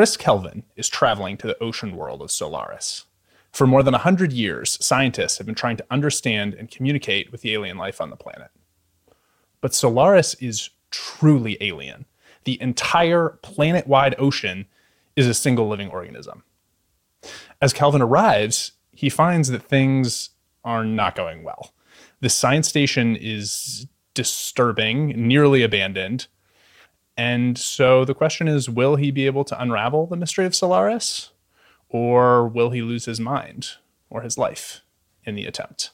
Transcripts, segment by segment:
Kris Kelvin is traveling to the ocean world of Solaris. For more than 100 years, scientists have been trying to understand and communicate with the alien life on the planet. But Solaris is truly alien. The entire planet wide ocean is a single living organism. As Kelvin arrives, he finds that things are not going well. The science station is disturbing, nearly abandoned. And so the question is will he be able to unravel the mystery of Solaris? Or will he lose his mind or his life in the attempt?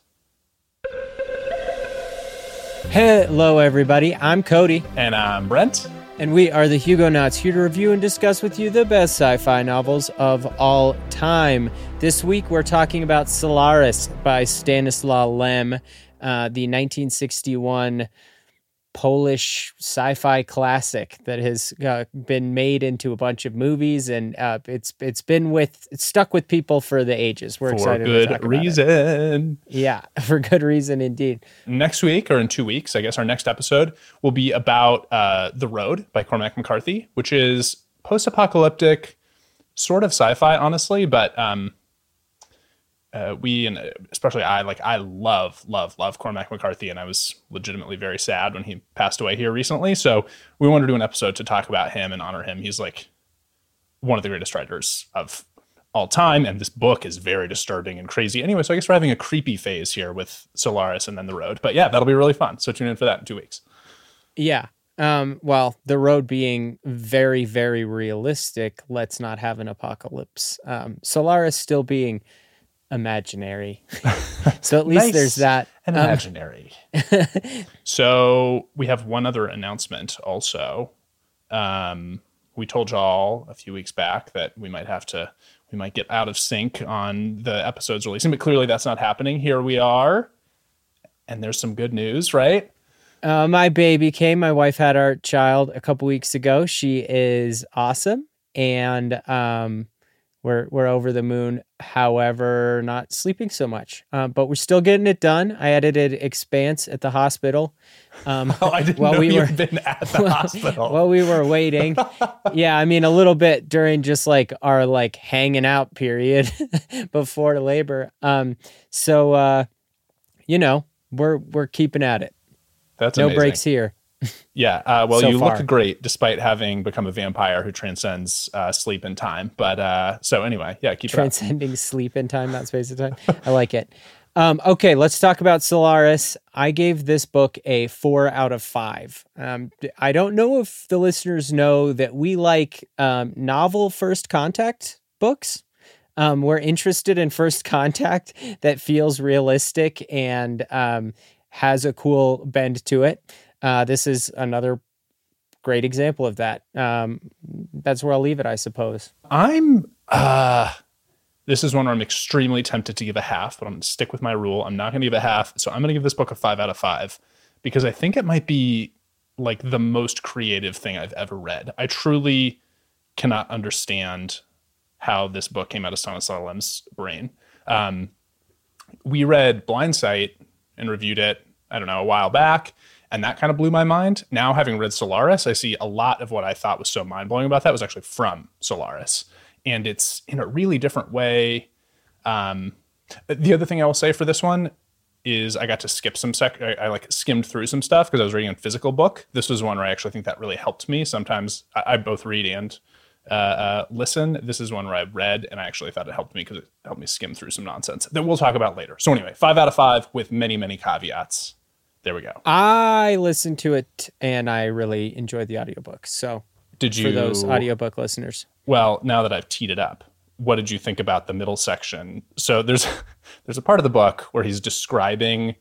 Hello, everybody. I'm Cody. And I'm Brent. And we are the Hugo Hugonauts here to review and discuss with you the best sci fi novels of all time. This week we're talking about Solaris by Stanislaw Lem, uh, the 1961 Polish sci-fi classic that has uh, been made into a bunch of movies, and uh, it's it's been with it's stuck with people for the ages. We're excited for excited. good reason. Yeah, for good reason indeed. Next week or in two weeks, I guess our next episode will be about uh, The Road by Cormac McCarthy, which is post-apocalyptic, sort of sci-fi, honestly, but um, uh, we and especially I like I love love love Cormac McCarthy, and I was legitimately very sad when he passed away here recently. So we wanted to do an episode to talk about him and honor him. He's like one of the greatest writers of all time, and this book is very disturbing and crazy. Anyway, so I guess we're having a creepy phase here with Solaris and then the road. But yeah, that'll be really fun. So tune in for that in two weeks. Yeah. Um, well, the road being very, very realistic, let's not have an apocalypse. Um, Solaris still being imaginary. so at least nice there's that. An um, imaginary. so we have one other announcement also. Um, we told y'all a few weeks back that we might have to, we might get out of sync on the episodes releasing, but clearly that's not happening. Here we are. And there's some good news, right? Uh, my baby came. My wife had our child a couple weeks ago. She is awesome. And um, we're we're over the moon. However, not sleeping so much, um, but we're still getting it done. I edited Expanse at the hospital. Um, oh, I didn't while know we were, been at the while, hospital while we were waiting. yeah, I mean a little bit during just like our like hanging out period before labor. Um, so uh, you know we're we're keeping at it. That's no amazing. breaks here. Yeah. Uh, well, so you far. look great despite having become a vampire who transcends uh, sleep and time. But uh, so anyway, yeah, keep transcending sleep and time, not space and time. I like it. Um, okay, let's talk about Solaris. I gave this book a four out of five. Um, I don't know if the listeners know that we like um, novel first contact books. Um, we're interested in first contact that feels realistic and um, has a cool bend to it. Uh, this is another great example of that. Um, that's where I'll leave it, I suppose. I'm. Uh, this is one where I'm extremely tempted to give a half, but I'm going to stick with my rule. I'm not going to give a half, so I'm going to give this book a five out of five because I think it might be like the most creative thing I've ever read. I truly cannot understand how this book came out of Stanislaw Lem's brain. Um, we read Blindsight and reviewed it, I don't know, a while back. And that kind of blew my mind. Now, having read Solaris, I see a lot of what I thought was so mind blowing about that was actually from Solaris. And it's in a really different way. Um, the other thing I will say for this one is I got to skip some sec. I, I like skimmed through some stuff because I was reading a physical book. This was one where I actually think that really helped me. Sometimes I, I both read and uh, uh, listen. This is one where I read and I actually thought it helped me because it helped me skim through some nonsense that we'll talk about later. So anyway, five out of five with many many caveats. There we go. I listened to it and I really enjoyed the audiobook. So, did you for those audiobook listeners? Well, now that I've teed it up, what did you think about the middle section? So there's there's a part of the book where he's describing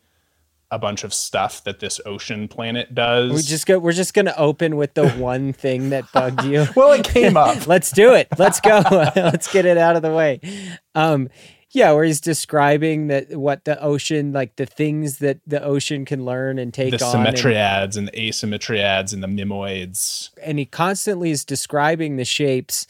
a bunch of stuff that this ocean planet does. We just go. We're just going to open with the one thing that bugged you. well, it came up. Let's do it. Let's go. Let's get it out of the way. Um, yeah, where he's describing that what the ocean, like the things that the ocean can learn and take the on. symmetriads and, and the asymmetriads and the mimoids. And he constantly is describing the shapes.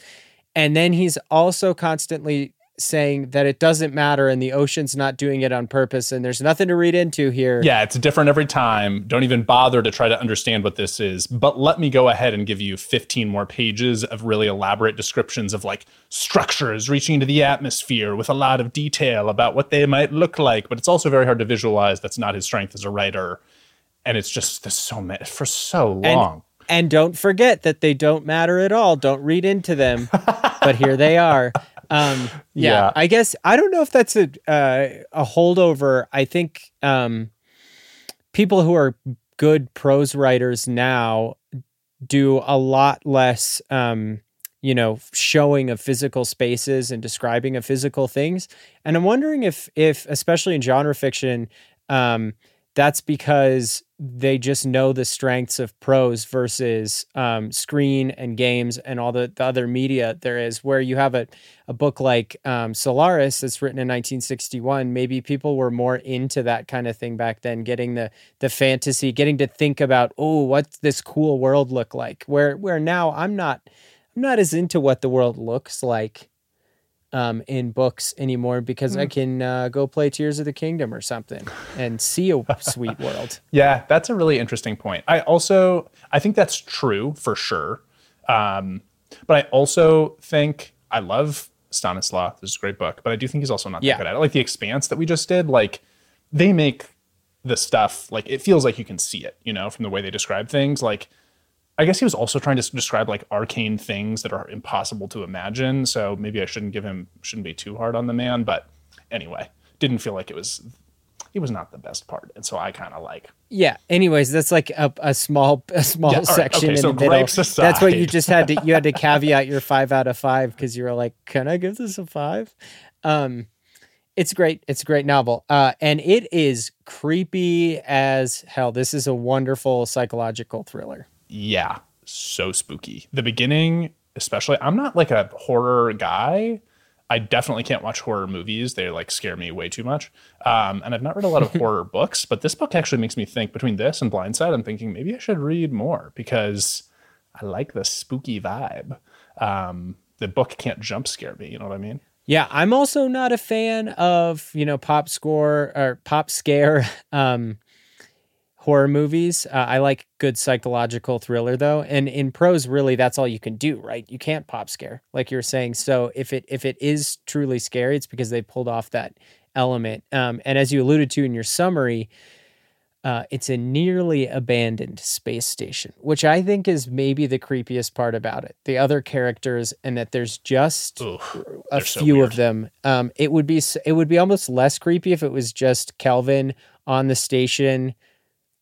And then he's also constantly saying that it doesn't matter and the ocean's not doing it on purpose and there's nothing to read into here. Yeah, it's different every time. Don't even bother to try to understand what this is. But let me go ahead and give you 15 more pages of really elaborate descriptions of like structures reaching into the atmosphere with a lot of detail about what they might look like. But it's also very hard to visualize. That's not his strength as a writer. And it's just there's so many for so long. And, and don't forget that they don't matter at all. Don't read into them. but here they are. Um, yeah, yeah, I guess I don't know if that's a uh, a holdover. I think um, people who are good prose writers now do a lot less, um, you know, showing of physical spaces and describing of physical things. And I'm wondering if, if especially in genre fiction, um, that's because they just know the strengths of prose versus um, screen and games and all the, the, other media there is. Where you have a, a book like um, Solaris that's written in 1961, maybe people were more into that kind of thing back then, getting the the fantasy, getting to think about, oh, what's this cool world look like? Where where now I'm not I'm not as into what the world looks like um, in books anymore because mm. I hmm. can uh, go play Tears of the Kingdom or something and see a sweet world. Yeah, that's a really interesting point. I also I think that's true for sure, um, but I also think I love Stanislaw. This is a great book, but I do think he's also not that yeah. good at it. Like the Expanse that we just did, like they make the stuff like it feels like you can see it, you know, from the way they describe things. Like I guess he was also trying to describe like arcane things that are impossible to imagine. So maybe I shouldn't give him shouldn't be too hard on the man. But anyway, didn't feel like it was it was not the best part, and so I kind of like. Yeah. Anyways, that's like a, a small a small yeah, section right, okay, in so the middle. Aside. That's what you just had to you had to caveat your five out of five because you were like, can I give this a five? Um, it's great. It's a great novel, uh, and it is creepy as hell. This is a wonderful psychological thriller yeah, so spooky. The beginning, especially, I'm not like a horror guy. I definitely can't watch horror movies. They like scare me way too much. Um, and I've not read a lot of horror books, but this book actually makes me think between this and Blindsight, I'm thinking maybe I should read more because I like the spooky vibe. Um, the book can't jump scare me. You know what I mean? Yeah, I'm also not a fan of, you know, pop score or pop scare um, horror movies. Uh, I like good psychological thriller though, and in prose, really, that's all you can do, right? You can't pop scare, like you're saying. So if it if it is truly scary, it's because they pulled off that element. Um, and as you alluded to in your summary, uh, it's a nearly abandoned space station, which I think is maybe the creepiest part about it. The other characters, and that there's just a few so of them. Um, it would be it would be almost less creepy if it was just Kelvin on the station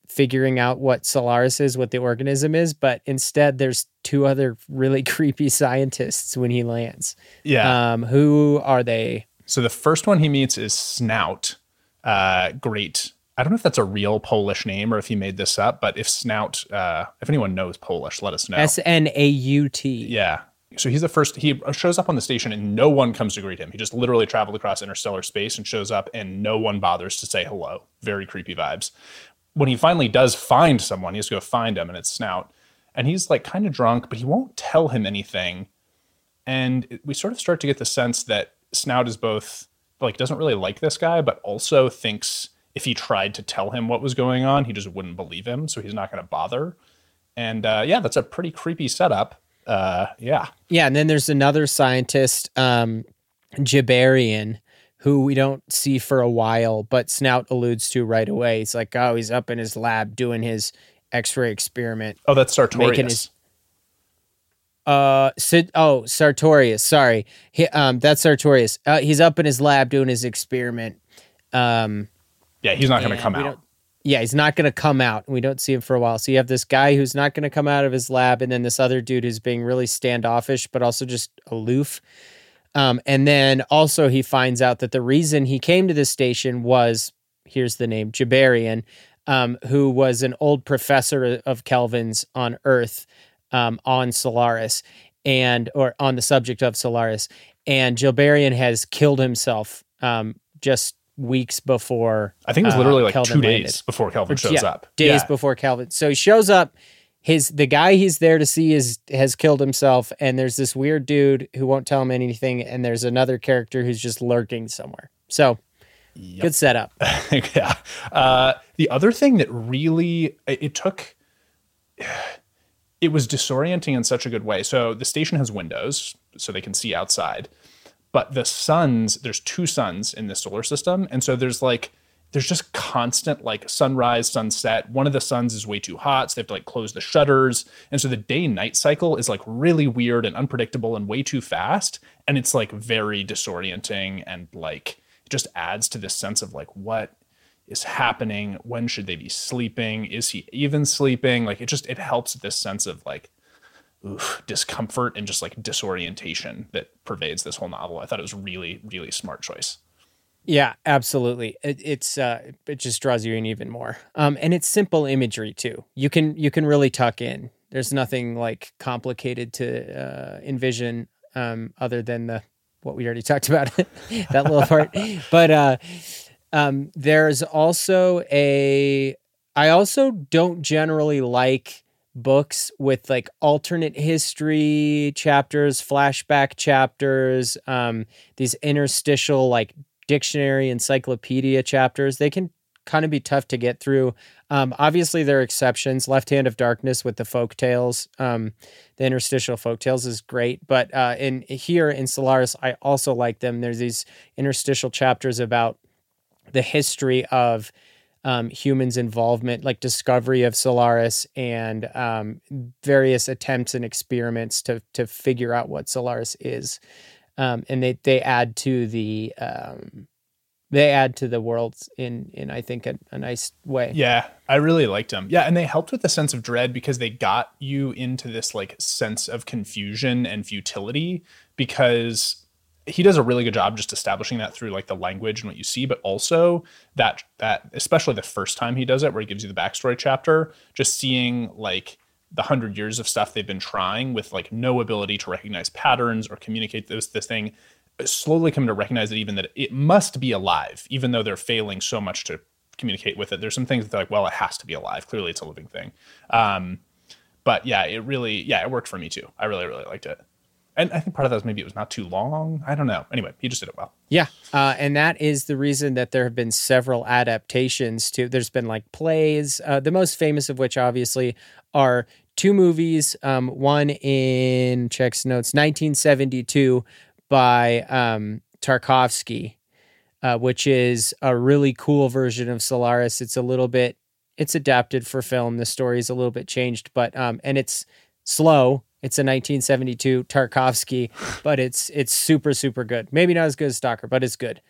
figuring out what Solaris is, what the organism is, but instead there's two other really creepy scientists when he lands. Yeah. Um, who are they? So the first one he meets is Snout. Uh, great. I don't know if that's a real Polish name or if he made this up, but if Snout, uh, if anyone knows Polish, let us know. S N A U T. Yeah. So he's the first, he shows up on the station and no one comes to greet him. He just literally traveled across interstellar space and shows up and no one bothers to say hello. Very creepy vibes when he finally does find someone, he has to go find him, and it's Snout. And he's like kind of drunk, but he won't tell him anything. And we sort of start to get the sense that Snout is both like doesn't really like this guy, but also thinks if he tried to tell him what was going on, he just wouldn't believe him, so he's not going to bother. And uh, yeah, that's a pretty creepy setup. Uh, yeah, yeah. And then there's another scientist, um, who we don't see for a while, but Snout alludes to right away. He's like, oh, he's up in his lab doing his X-ray experiment. Oh, that's Sartorius. His, uh, Sid, oh, Sartorius. Sorry, he, um, that's Sartorius. Uh, he's up in his lab doing his experiment. Um, yeah, he's not going to come out. Yeah, he's not going to come out. We don't see him for a while. So you have this guy who's not going to come out of his lab, and then this other dude who's being really standoffish, but also just aloof. Um, and then also he finds out that the reason he came to this station was here's the name Jabarian, um, who was an old professor of Kelvin's on Earth, um, on Solaris, and or on the subject of Solaris. And Jabarian has killed himself um, just weeks before. I think it was literally uh, like Kelvin two days landed. before Kelvin shows yeah, up. Days yeah. before Kelvin. So he shows up his the guy he's there to see is has killed himself, and there's this weird dude who won't tell him anything, and there's another character who's just lurking somewhere. So yep. good setup. yeah. Uh, the other thing that really it, it took it was disorienting in such a good way. So the station has windows so they can see outside. But the suns, there's two suns in the solar system. And so there's like there's just constant like sunrise, sunset. One of the suns is way too hot, so they have to like close the shutters. And so the day night cycle is like really weird and unpredictable and way too fast. And it's like very disorienting and like it just adds to this sense of like what is happening? When should they be sleeping? Is he even sleeping? Like it just it helps this sense of like oof, discomfort and just like disorientation that pervades this whole novel. I thought it was really, really smart choice. Yeah, absolutely. It, it's uh, it just draws you in even more. Um, and it's simple imagery too. You can you can really tuck in. There's nothing like complicated to uh, envision um, other than the what we already talked about that little part. But uh, um, there's also a. I also don't generally like books with like alternate history chapters, flashback chapters, um, these interstitial like dictionary, encyclopedia chapters, they can kind of be tough to get through. Um, obviously, there are exceptions. Left Hand of Darkness with the folk tales, um, the interstitial folk tales is great. But uh, in here in Solaris, I also like them. There's these interstitial chapters about the history of um, humans' involvement, like discovery of Solaris and um, various attempts and experiments to to figure out what Solaris is um, and they they add to the um, they add to the worlds in in I think a, a, nice way. Yeah, I really liked them. Yeah, and they helped with the sense of dread because they got you into this like sense of confusion and futility because he does a really good job just establishing that through like the language and what you see, but also that that especially the first time he does it, where he gives you the backstory chapter, just seeing like the hundred years of stuff they've been trying with like no ability to recognize patterns or communicate this this thing slowly come to recognize that even that it must be alive even though they're failing so much to communicate with it there's some things that they're like well it has to be alive clearly it's a living thing um, but yeah it really yeah it worked for me too i really really liked it and I think part of that was maybe it was not too long. I don't know. Anyway, he just did it well. Yeah, uh, and that is the reason that there have been several adaptations to. There's been like plays, uh, the most famous of which obviously are two movies. Um, one in checks notes, 1972 by um, Tarkovsky, uh, which is a really cool version of Solaris. It's a little bit, it's adapted for film. The story is a little bit changed, but um, and it's slow it's a 1972 Tarkovsky, but it's it's super super good. Maybe not as good as Stalker, but it's good.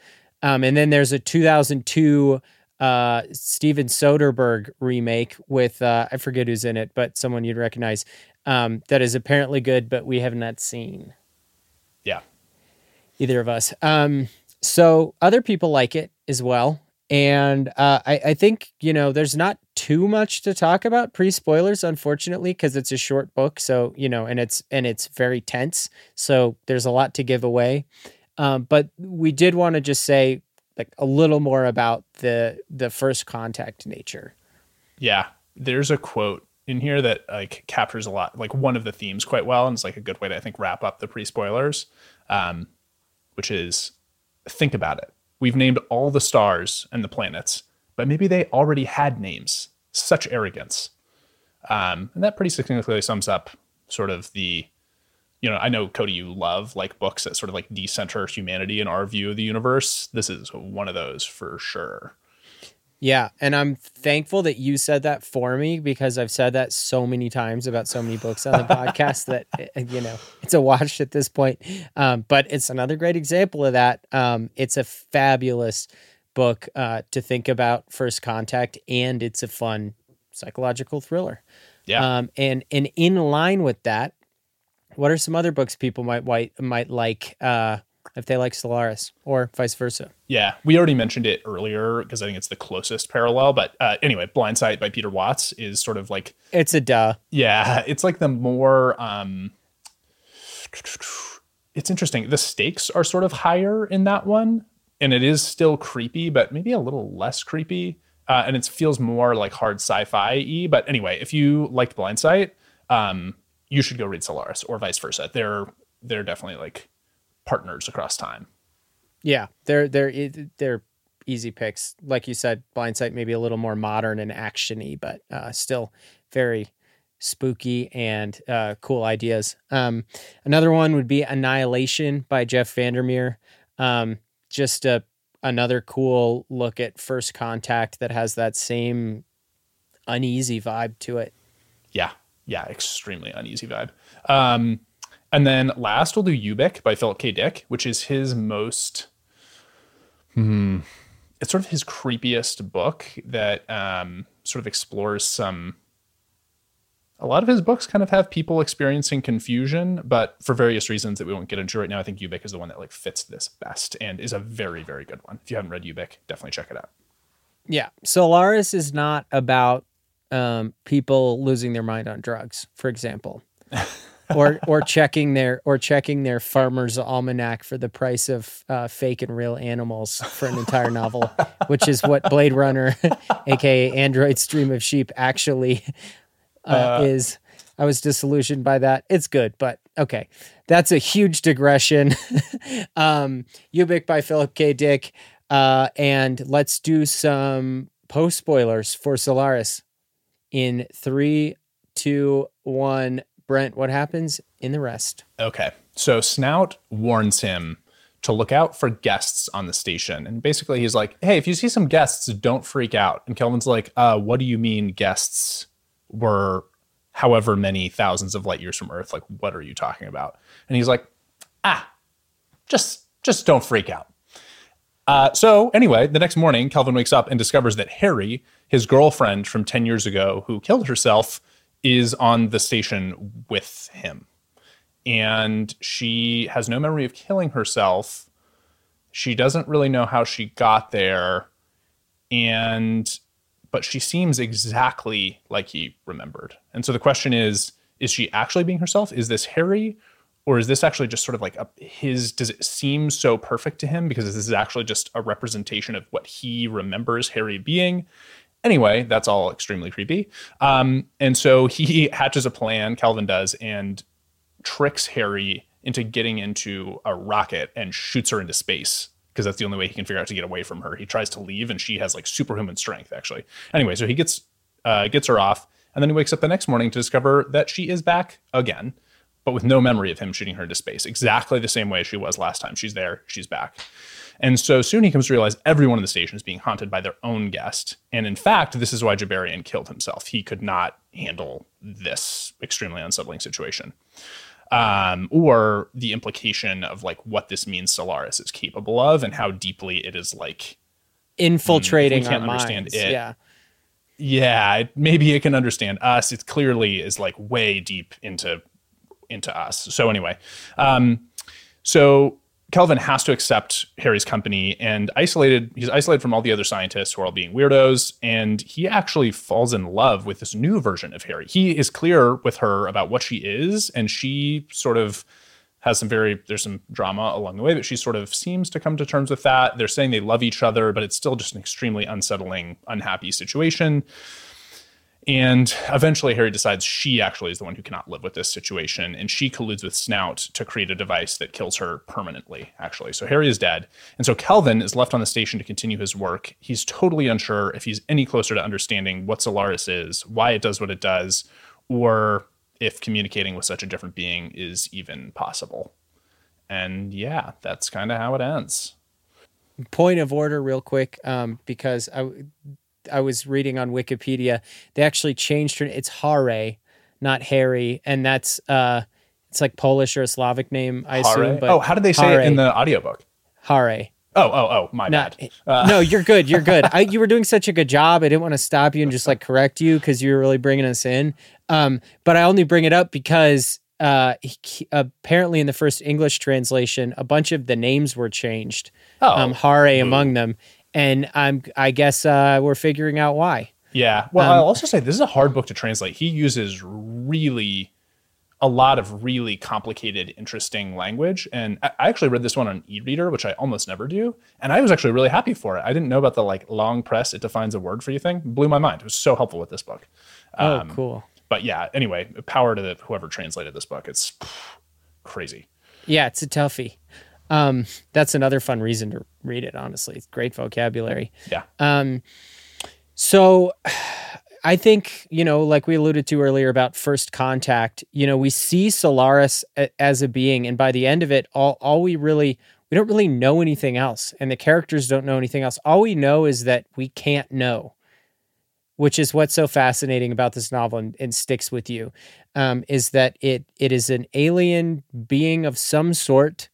Um, and then there's a 2002 uh, Steven Soderbergh remake with uh, I forget who's in it, but someone you'd recognize. Um, that is apparently good, but we have not seen. Yeah, either of us. Um, so other people like it as well and uh, I, I, think you know there's not too much to talk about pre spoilers, unfortunately, because it's a short book. So you know, and it's and it's very tense. So there's a lot to give away. Um, but we did want to just say like a little more about the the first contact nature. Yeah, there's a quote in here that like captures a lot, like one of the themes quite well, and it's like a good way to I think wrap up the pre spoilers, um, which is think about it We've named all the stars and the planets, but maybe they already had names. Such arrogance. Um, and that pretty succinctly sums up sort of the, you know, I know Cody, you love like books that sort of like decenter humanity in our view of the universe. This is one of those for sure. Yeah, and I'm thankful that you said that for me because I've said that so many times about so many books on the podcast that eh, you know it's a watch at this point. Um, but it's another great example of that. Um, it's a fabulous book uh, to think about first contact, and it's a fun psychological thriller. Yeah, um, and and in line with that, what are some other books people might might might like? Uh, if they like Solaris or vice versa. Yeah, we already mentioned it earlier because I think it's the closest parallel. But uh, anyway, Blindsight by Peter Watts is sort of like it's a duh. Yeah, it's like the more. Um, it's interesting. The stakes are sort of higher in that one, and it is still creepy, but maybe a little less creepy. uh, and it feels more like hard sci-fi y. But anyway, if you liked Blindsight, um, you should go read Solaris or vice versa. They're they're definitely like partners across time. Yeah, they're they're they're easy picks. Like you said, Blindsight maybe a little more modern and actiony, but uh, still very spooky and uh, cool ideas. Um, another one would be Annihilation by Jeff Vandermeer. Um, just a another cool look at First Contact that has that same uneasy vibe to it. Yeah, yeah, extremely uneasy vibe. Um, and then last we'll do Ubik by Philip K. Dick, which is his most hmm, it's sort of his creepiest book that um, sort of explores some a lot of his books kind of have people experiencing confusion, but for various reasons that we won't get into right now, I think Ubik is the one that like fits this best and is a very, very good one. If you haven't read Ubik, definitely check it out. Yeah. Solaris is not about um, people losing their mind on drugs, for example. or or checking their or checking their farmer's almanac for the price of uh, fake and real animals for an entire novel, which is what Blade Runner, aka Androids Dream of Sheep, actually uh, uh, is. I was disillusioned by that. It's good, but okay. That's a huge digression. um, Ubik by Philip K. Dick. Uh, and let's do some post spoilers for Solaris in three, two, one. Brent, what happens in the rest? Okay. So Snout warns him to look out for guests on the station. And basically he's like, hey, if you see some guests, don't freak out. And Kelvin's like, uh, what do you mean guests were however many thousands of light years from Earth? Like, what are you talking about? And he's like, ah, just just don't freak out. Uh, so anyway, the next morning, Kelvin wakes up and discovers that Harry, his girlfriend from 10 years ago who killed herself, is on the station with him. And she has no memory of killing herself. She doesn't really know how she got there. And but she seems exactly like he remembered. And so the question is is she actually being herself? Is this Harry or is this actually just sort of like a, his does it seem so perfect to him because this is actually just a representation of what he remembers Harry being Anyway, that's all extremely creepy. Um, and so he hatches a plan, Kelvin does, and tricks Harry into getting into a rocket and shoots her into space because that's the only way he can figure out to get away from her. He tries to leave, and she has like superhuman strength, actually. Anyway, so he gets uh, gets her off, and then he wakes up the next morning to discover that she is back again, but with no memory of him shooting her into space. Exactly the same way she was last time. She's there. She's back. And so soon he comes to realize everyone in the station is being haunted by their own guest. And in fact, this is why Jabarian killed himself. He could not handle this extremely unsettling situation. Um, or the implication of like what this means Solaris is capable of and how deeply it is like infiltrating mm, we can't understand minds. it. Yeah. Yeah, maybe it can understand us. It clearly is like way deep into into us. So anyway, um, so Kelvin has to accept Harry's company and isolated. He's isolated from all the other scientists who are all being weirdos, and he actually falls in love with this new version of Harry. He is clear with her about what she is, and she sort of has some very there's some drama along the way, but she sort of seems to come to terms with that. They're saying they love each other, but it's still just an extremely unsettling, unhappy situation. And eventually, Harry decides she actually is the one who cannot live with this situation. And she colludes with Snout to create a device that kills her permanently, actually. So Harry is dead. And so Kelvin is left on the station to continue his work. He's totally unsure if he's any closer to understanding what Solaris is, why it does what it does, or if communicating with such a different being is even possible. And yeah, that's kind of how it ends. Point of order, real quick, um, because I I was reading on Wikipedia, they actually changed her. It's Hare, not Harry, and that's uh, it's like Polish or a Slavic name, I Hare? assume. But oh, how did they say Hare. it in the audiobook? Hare. Oh, oh, oh, my not, bad. Uh. No, you're good. You're good. I, you were doing such a good job. I didn't want to stop you and just like correct you because you were really bringing us in. Um, but I only bring it up because uh, he, apparently in the first English translation, a bunch of the names were changed. Oh, um, Hare among them, and I'm I guess uh, we're figuring out why. Yeah. Well, um, I'll also say this is a hard book to translate. He uses really a lot of really complicated, interesting language. And I actually read this one on e-reader, which I almost never do. And I was actually really happy for it. I didn't know about the like long press, it defines a word for you thing. Blew my mind. It was so helpful with this book. Oh, Um, cool. But yeah, anyway, power to the, whoever translated this book. It's crazy. Yeah, it's a toughie. Um, that's another fun reason to read it. Honestly, it's great vocabulary. Yeah. Um, so I think, you know, like we alluded to earlier about first contact, you know, we see Solaris a- as a being, and by the end of it, all, all we really, we don't really know anything else, and the characters don't know anything else. All we know is that we can't know, which is what's so fascinating about this novel and, and sticks with you, um, is that it it is an alien being of some sort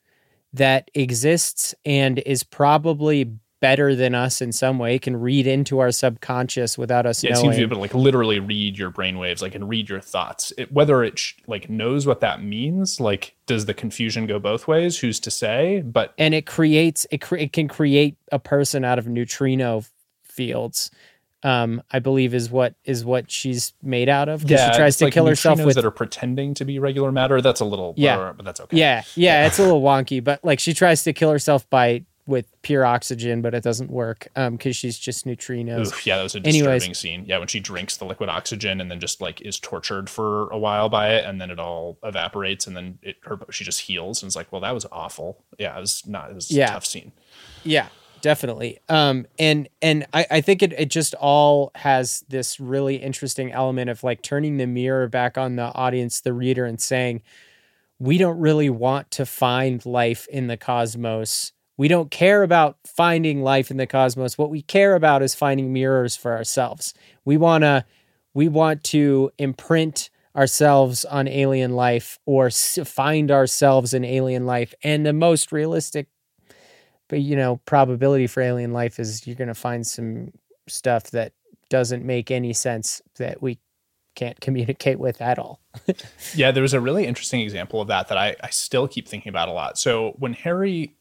that exists and is probably better than us in some way, can read into our subconscious without us Yeah, it knowing. seems to be able to like literally read your brainwaves, like and read your thoughts. It, whether it sh- like knows what that means, like does the confusion go both ways? Who's to say? But and it creates it, cre- it can create a person out of neutrino fields um i believe is what is what she's made out of yeah, she tries to like kill herself with that are pretending to be regular matter. That's a little Yeah. blur, but that's okay. yeah yeah it's a little wonky but like she tries to kill herself by with pure oxygen but it doesn't work um because she's just neutrinos Oof, yeah, that was a disturbing Anyways. scene. Yeah, when she drinks the liquid oxygen and then just like is tortured for a while by it, and then it all evaporates, and then it her she just heals, and it's like, well, that was awful. Yeah, it was not. It was Yeah. a tough scene. Yeah, definitely. Um, and and I, I think it, it just all has this really interesting element of like turning the mirror back on the audience, the reader, and saying, we don't really want to find life in the cosmos. We don't care about finding life in the cosmos. What we care about is finding mirrors for ourselves. We wanna we want to imprint ourselves on alien life or find ourselves in alien life. And the most realistic but you know probability for alien life is you're going to find some stuff that doesn't make any sense that we can't communicate with at all Yeah, there was a really interesting example of that that I, I still keep thinking about a lot. So when Harry,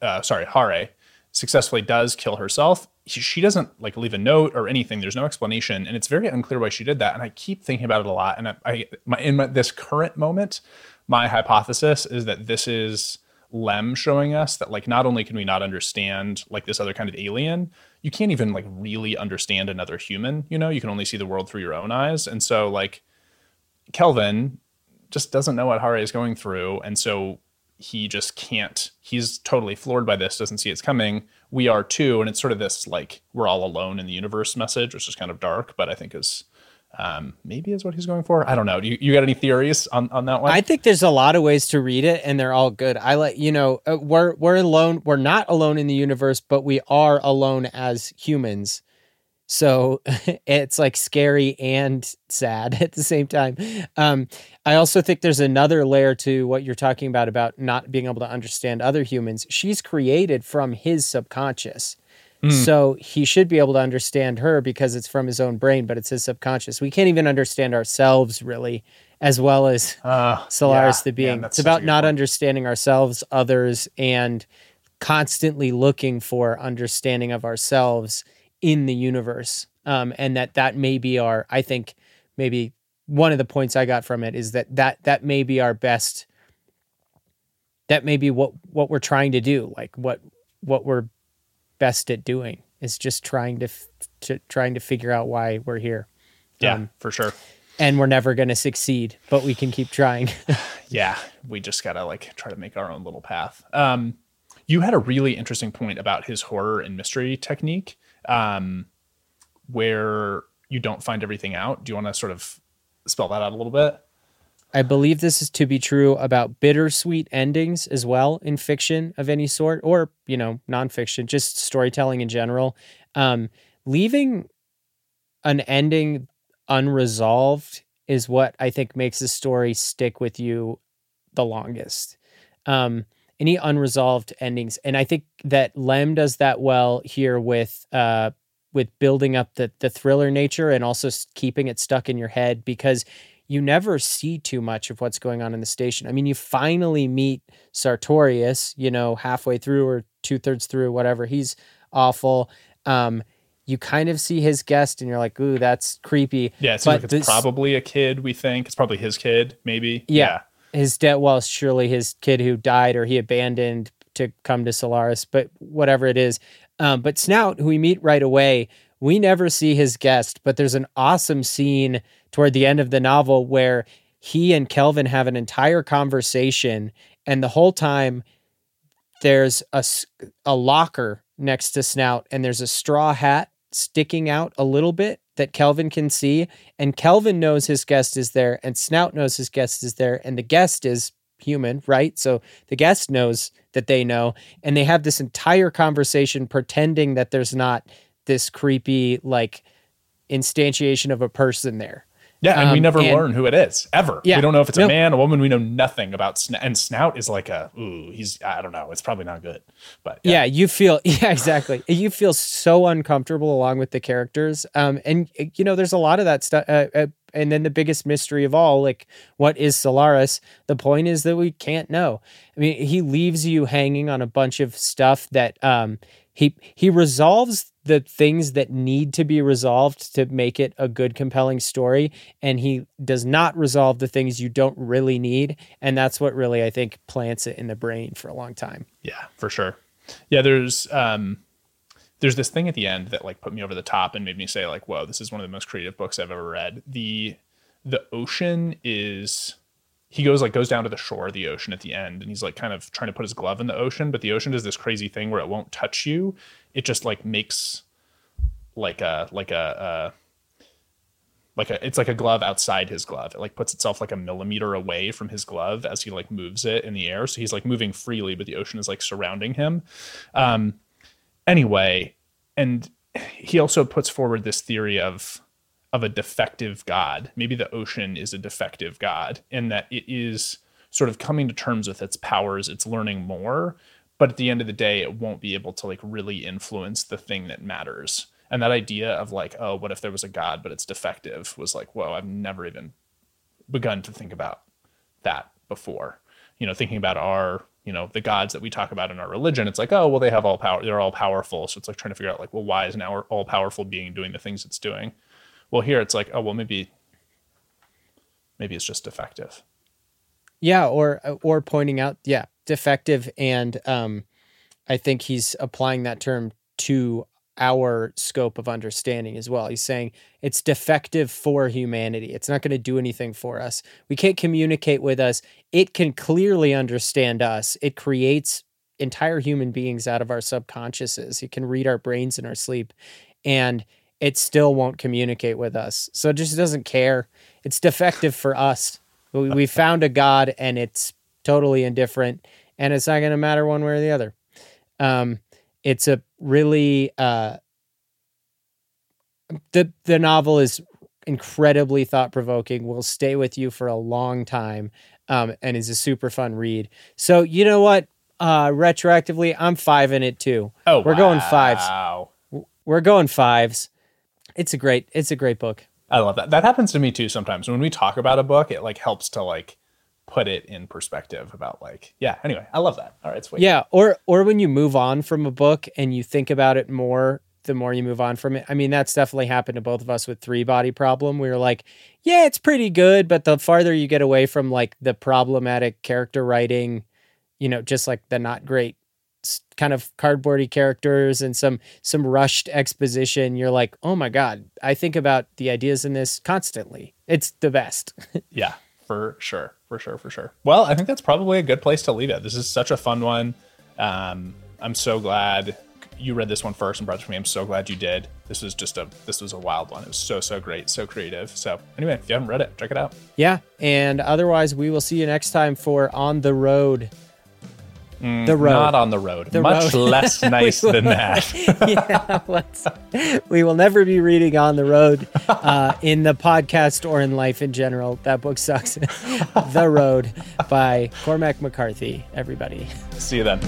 uh, sorry, Hare, successfully does kill herself, she, doesn't like leave a note or anything. There's no explanation, and it's very unclear why she did that. And I keep thinking about it a lot. And I, I my, in my, this current moment, my hypothesis is that this is Lem showing us that like not only can we not understand like this other kind of alien, you can't even like really understand another human. You know, you can only see the world through your own eyes, and so like Kelvin just doesn't know what Hare is going through, and so he just can't. He's totally floored by this, doesn't see it's coming. We are too, and it's sort of this like we're all alone in the universe message, which is kind of dark, but I think is um, maybe is what he's going for. I don't know. Do you, you got any theories on on that one? i think there's a lot of ways to read it and they're all good i like you know uh, we're we're alone we're not alone in the universe but we are alone as humans so it's like scary and sad at the same time um, i also think there's another layer to what you're talking about about not being able to understand other humans she's created from his subconscious so he should be able to understand her because it's from his own brain but it's his subconscious we can't even understand ourselves really as well as uh, Solaris yeah, the being. that's it's about not point. understanding ourselves, others, and constantly looking for understanding of ourselves in the universe. Um, and that that may be our. I think maybe one of the points I got from it is that that that may be our best. That may be what what we're trying to do. Like what what we're best at doing is just trying to, f- to trying to figure out why we're here. Yeah, um, for sure. And we're never going to succeed, but we can keep trying. yeah, we just gotta like try to make our own little path. Um, you had a really interesting point about his horror and mystery technique, um, where you don't find everything out. Do you want to sort of spell that out a little bit? I believe this is to be true about bittersweet endings as well in fiction of any sort, or you know, nonfiction, just storytelling in general. Um, leaving an ending unresolved is what I think makes a story stick with you the longest. Um, any unresolved endings, and I think that Lem does that well here with uh, with building up the the thriller nature and also keeping it stuck in your head because you never see too much of what's going on in the station. I mean, you finally meet Sartorius, you know, halfway through or two thirds through, whatever. He's awful. Um, you kind of see his guest and you're like, ooh, that's creepy. Yeah, it seems But like it's this- probably a kid. We think it's probably his kid, maybe. Yeah. His debt, well, surely his kid who died or he abandoned to come to Solaris, but whatever it is. Um, but Snout, who we meet right away, we never see his guest, but there's an awesome scene toward the end of the novel where he and Kelvin have an entire conversation, and the whole time there's a, a locker next to Snout, and there's a straw hat sticking out a little bit that Kelvin can see. And Kelvin knows his guest is there, and Snout knows his guest is there, and the guest is human, right? So the guest knows that they know, and they have this entire conversation pretending that there's not this creepy, like, instantiation of a person there. Yeah, and we Um, never and- learn who it is ever. Yeah, we don't know if it's no. a man, a woman. We know nothing about Snout. And Snout is like a ooh, he's I don't know. It's probably not good, but yeah. you feel yeah exactly you feel so uncomfortable along with the characters um and you know there's a lot of that stuff uh, uh, and then the biggest mystery of all like what is solaris the point is that we can't know i mean he leaves you hanging on a bunch of stuff that um he he resolves the things that need to be resolved to make it a good compelling story and he does not resolve the things you don't really need and that's what really i think plants it in the brain for a long time Yeah, for sure. Yeah, there's um there's this thing at the end that like put me over the top and made me say like, whoa, this is one of the most creative books I've ever read. The the ocean is he goes like goes down to the shore of the ocean at the end and he's like kind of trying to put his glove in the ocean, but the ocean does this crazy thing where it won't touch you. It just like makes like a like a uh like a it's like a glove outside his glove. It like puts itself like a millimeter away from his glove as he like moves it in the air. So he's like moving freely, but the ocean is like surrounding him. Um anyway, and he also puts forward this theory of of a defective god. Maybe the ocean is a defective god and that it is sort of coming to terms with its powers, it's learning more, but at the end of the day it won't be able to like really influence the thing that matters. And that idea of like, oh, what if there was a god but it's defective was like, whoa, I've never even begun to think about that before. You know, thinking about our, you know, the gods that we talk about in our religion, it's like, oh, well, they have all power, they're all powerful. So it's like trying to figure out, like, well, why is an all powerful being doing the things it's doing? Well, here it's like, oh, well, maybe, maybe it's just defective. Yeah, or or pointing out, yeah, defective, and um, I think he's applying that term to our scope of understanding as well. He's saying it's defective for humanity. It's not going to do anything for us. We can't communicate with us. It can clearly understand us. It creates entire human beings out of our subconsciouses. It can read our brains in our sleep, and it still won't communicate with us. So it just doesn't care. It's defective for us. We, we found a God and it's totally indifferent and it's not going to matter one way or the other. Um, it's a really, uh, the, the novel is incredibly thought provoking, will stay with you for a long time, um, and is a super fun read. So, you know what? Uh, retroactively, I'm five in it too. Oh, We're going fives. We're going fives. It's a great, it's a great book. I love that. That happens to me too sometimes. When we talk about a book, it like helps to like put it in perspective about like, yeah, anyway, I love that. All right, sweet. Yeah, or or when you move on from a book and you think about it more, the more you move on from it. I mean, that's definitely happened to both of us with Three Body Problem. We were like, yeah, it's pretty good, but the farther you get away from like the problematic character writing, you know, just like the not great kind of cardboardy characters and some some rushed exposition, you're like, oh my god, I think about the ideas in this constantly. It's the best. Yeah, for sure. For sure. For sure. Well, I think that's probably a good place to leave it. This is such a fun one. Um, I'm so glad you read this one first and brought it to me. I'm so glad you did. This was just a this was a wild one. It was so so great, so creative. So anyway, if you haven't read it, check it out. Yeah. And otherwise, we will see you next time for On the Road. The road. Not on the road. The Much road. less nice than that. yeah. Let's, we will never be reading On the Road uh, in the podcast or in life in general. That book sucks. the Road by Cormac McCarthy, everybody. See you then.